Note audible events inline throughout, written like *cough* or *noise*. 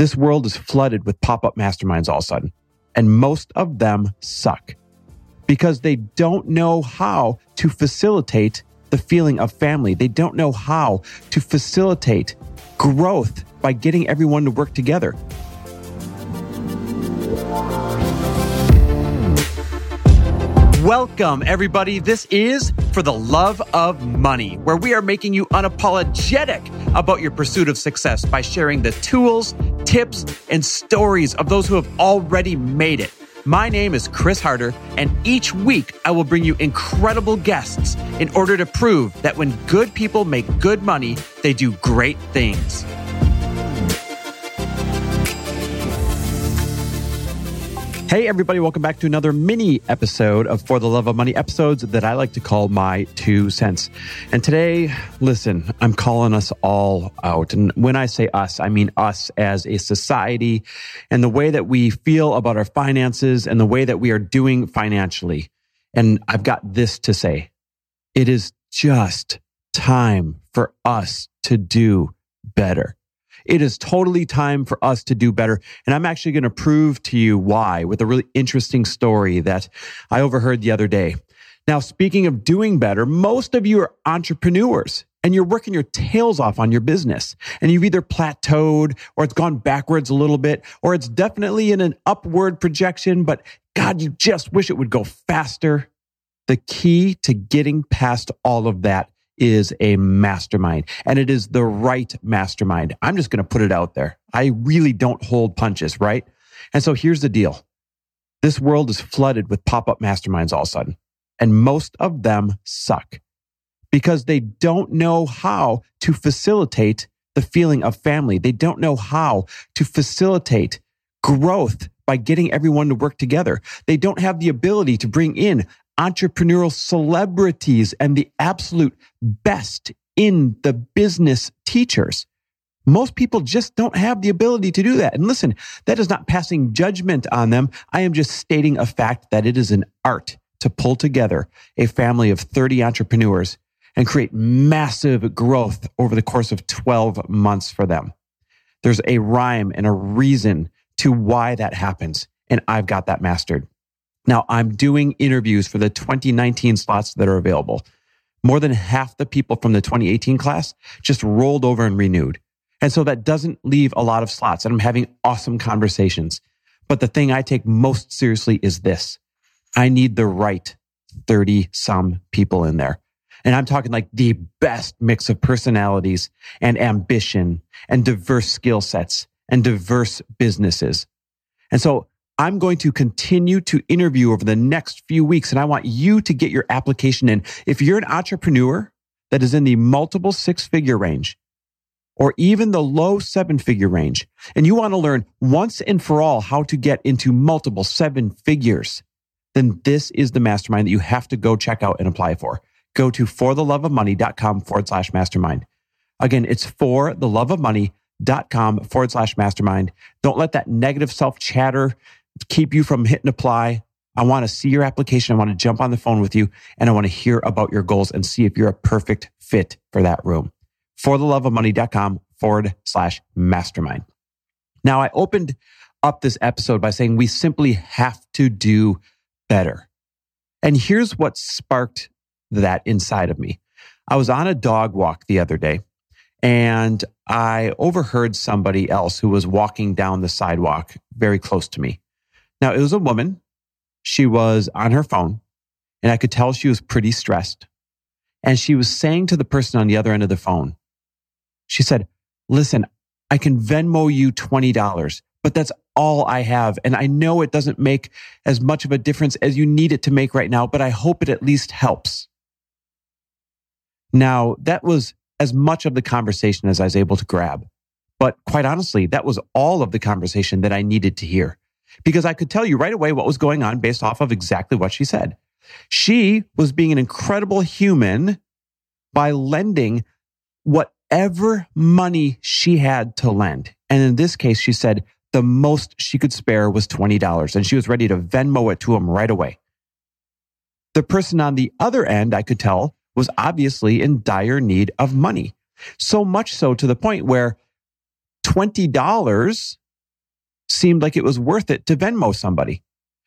This world is flooded with pop up masterminds all of a sudden, and most of them suck because they don't know how to facilitate the feeling of family. They don't know how to facilitate growth by getting everyone to work together. Welcome, everybody. This is For the Love of Money, where we are making you unapologetic about your pursuit of success by sharing the tools, tips, and stories of those who have already made it. My name is Chris Harder, and each week I will bring you incredible guests in order to prove that when good people make good money, they do great things. Hey, everybody, welcome back to another mini episode of For the Love of Money episodes that I like to call my two cents. And today, listen, I'm calling us all out. And when I say us, I mean us as a society and the way that we feel about our finances and the way that we are doing financially. And I've got this to say it is just time for us to do better. It is totally time for us to do better. And I'm actually going to prove to you why with a really interesting story that I overheard the other day. Now, speaking of doing better, most of you are entrepreneurs and you're working your tails off on your business and you've either plateaued or it's gone backwards a little bit or it's definitely in an upward projection, but God, you just wish it would go faster. The key to getting past all of that is a mastermind and it is the right mastermind. I'm just going to put it out there. I really don't hold punches, right? And so here's the deal. This world is flooded with pop up masterminds all of a sudden, and most of them suck because they don't know how to facilitate the feeling of family. They don't know how to facilitate growth by getting everyone to work together. They don't have the ability to bring in entrepreneurial celebrities and the absolute best in the business teachers. Most people just don't have the ability to do that. And listen, that is not passing judgment on them. I am just stating a fact that it is an art to pull together a family of 30 entrepreneurs and create massive growth over the course of 12 months for them. There's a rhyme and a reason to why that happens. And I've got that mastered. Now, I'm doing interviews for the 2019 slots that are available. More than half the people from the 2018 class just rolled over and renewed. And so that doesn't leave a lot of slots. And I'm having awesome conversations. But the thing I take most seriously is this I need the right 30 some people in there. And I'm talking like the best mix of personalities and ambition and diverse skill sets and diverse businesses. And so I'm going to continue to interview over the next few weeks, and I want you to get your application in. If you're an entrepreneur that is in the multiple six figure range, or even the low seven figure range, and you want to learn once and for all how to get into multiple seven figures, then this is the mastermind that you have to go check out and apply for. Go to fortheloveofmoney.com forward slash mastermind. Again, it's for the love of money.com forward slash mastermind. Don't let that negative self chatter keep you from hitting apply. I want to see your application. I want to jump on the phone with you and I want to hear about your goals and see if you're a perfect fit for that room. For the love of money.com forward slash mastermind. Now I opened up this episode by saying we simply have to do better. And here's what sparked that inside of me. I was on a dog walk the other day and I overheard somebody else who was walking down the sidewalk very close to me. Now, it was a woman. She was on her phone, and I could tell she was pretty stressed. And she was saying to the person on the other end of the phone, she said, Listen, I can Venmo you $20, but that's all I have. And I know it doesn't make as much of a difference as you need it to make right now, but I hope it at least helps. Now, that was as much of the conversation as I was able to grab. But quite honestly, that was all of the conversation that I needed to hear because I could tell you right away what was going on based off of exactly what she said. She was being an incredible human by lending whatever money she had to lend. And in this case, she said the most she could spare was $20 and she was ready to Venmo it to him right away. The person on the other end, I could tell, was obviously in dire need of money. So much so to the point where $20 seemed like it was worth it to Venmo somebody.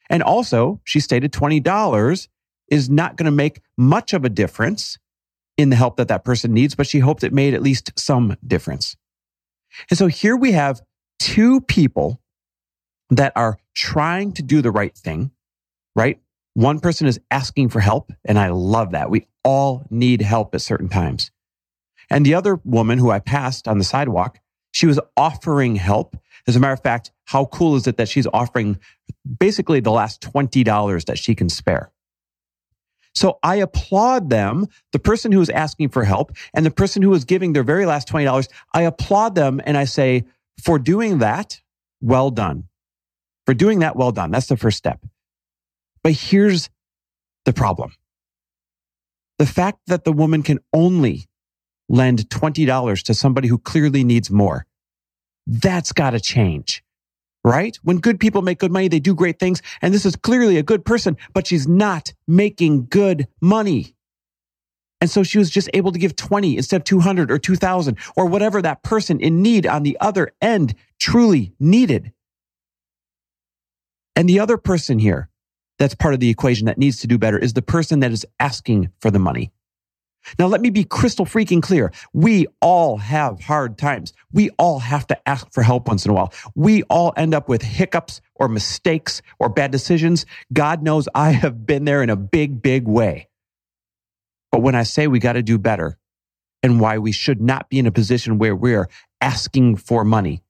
And also, she stated $20 is not going to make much of a difference in the help that that person needs, but she hoped it made at least some difference. And so here we have two people that are trying to do the right thing, right? One person is asking for help, and I love that. We all need help at certain times. And the other woman who I passed on the sidewalk, she was offering help. As a matter of fact, how cool is it that she's offering basically the last $20 that she can spare? So I applaud them, the person who is asking for help and the person who is giving their very last $20. I applaud them and I say, for doing that, well done. For doing that, well done. That's the first step. But here's the problem. The fact that the woman can only lend $20 to somebody who clearly needs more, that's got to change right? When good people make good money, they do great things. And this is clearly a good person, but she's not making good money. And so she was just able to give 20 instead of 200 or 2000 or whatever that person in need on the other end truly needed. And the other person here that's part of the equation that needs to do better is the person that is asking for the money. Now, let me be crystal freaking clear. We all have hard times. We all have to ask for help once in a while. We all end up with hiccups or mistakes or bad decisions. God knows I have been there in a big, big way. But when I say we got to do better and why we should not be in a position where we're asking for money,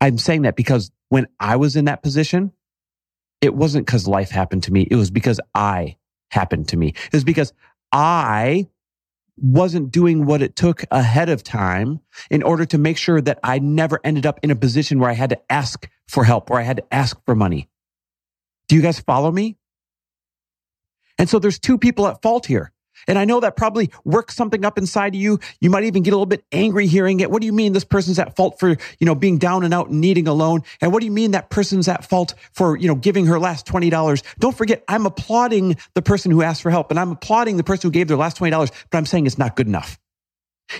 I'm saying that because when I was in that position, it wasn't because life happened to me. It was because I happened to me. It was because I wasn't doing what it took ahead of time in order to make sure that I never ended up in a position where I had to ask for help or I had to ask for money. Do you guys follow me? And so there's two people at fault here. And I know that probably works something up inside of you. You might even get a little bit angry hearing it. What do you mean this person's at fault for, you know, being down and out and needing a loan? And what do you mean that person's at fault for, you know, giving her last $20? Don't forget, I'm applauding the person who asked for help and I'm applauding the person who gave their last $20, but I'm saying it's not good enough.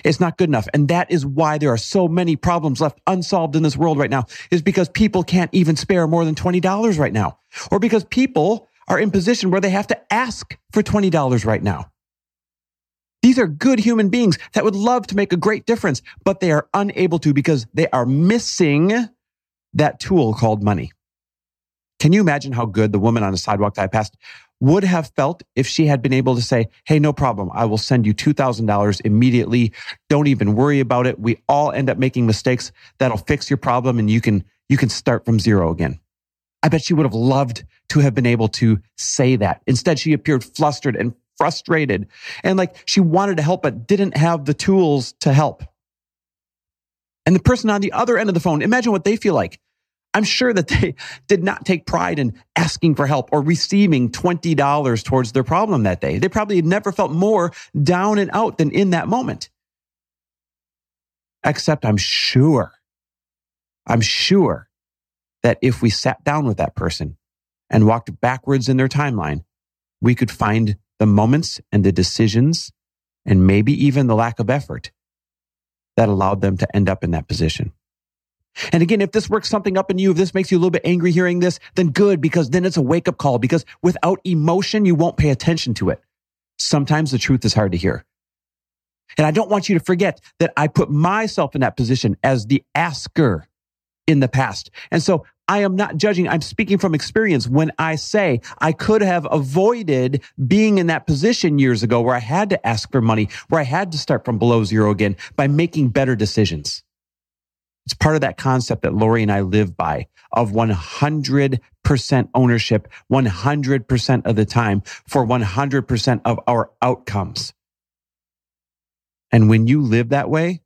It's not good enough. And that is why there are so many problems left unsolved in this world right now is because people can't even spare more than $20 right now or because people are in position where they have to ask for $20 right now. These are good human beings that would love to make a great difference, but they are unable to because they are missing that tool called money. Can you imagine how good the woman on the sidewalk that I passed would have felt if she had been able to say, Hey, no problem. I will send you $2,000 immediately. Don't even worry about it. We all end up making mistakes. That'll fix your problem and you can, you can start from zero again. I bet she would have loved to have been able to say that. Instead, she appeared flustered and frustrated and like she wanted to help, but didn't have the tools to help. And the person on the other end of the phone, imagine what they feel like. I'm sure that they *laughs* did not take pride in asking for help or receiving $20 towards their problem that day. They probably never felt more down and out than in that moment. Except I'm sure, I'm sure that if we sat down with that person and walked backwards in their timeline, we could find the moments and the decisions and maybe even the lack of effort that allowed them to end up in that position. And again, if this works something up in you, if this makes you a little bit angry hearing this, then good, because then it's a wake up call. Because without emotion, you won't pay attention to it. Sometimes the truth is hard to hear. And I don't want you to forget that I put myself in that position as the asker in the past. And so I am not judging. I'm speaking from experience when I say I could have avoided being in that position years ago where I had to ask for money, where I had to start from below zero again by making better decisions. It's part of that concept that Lori and I live by of 100% ownership, 100% of the time for 100% of our outcomes. And when you live that way,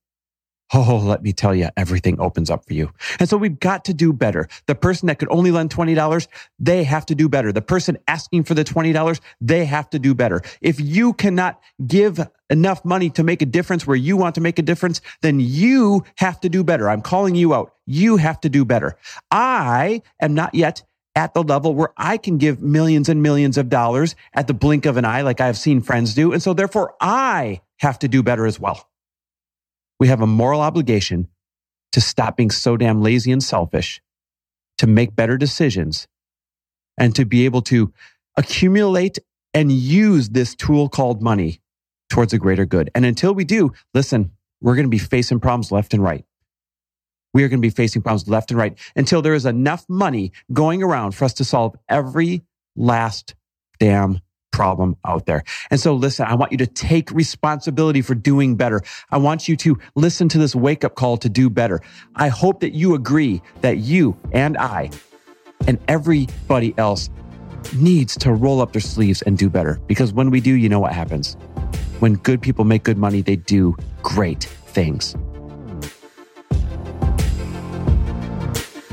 Oh, let me tell you, everything opens up for you. And so we've got to do better. The person that could only lend $20, they have to do better. The person asking for the $20, they have to do better. If you cannot give enough money to make a difference where you want to make a difference, then you have to do better. I'm calling you out. You have to do better. I am not yet at the level where I can give millions and millions of dollars at the blink of an eye, like I've seen friends do. And so therefore I have to do better as well we have a moral obligation to stop being so damn lazy and selfish, to make better decisions, and to be able to accumulate and use this tool called money towards a greater good. And until we do, listen, we're going to be facing problems left and right. We are going to be facing problems left and right until there is enough money going around for us to solve every last damn problem out there. And so listen, I want you to take responsibility for doing better. I want you to listen to this wake up call to do better. I hope that you agree that you and I and everybody else needs to roll up their sleeves and do better because when we do, you know what happens. When good people make good money, they do great things.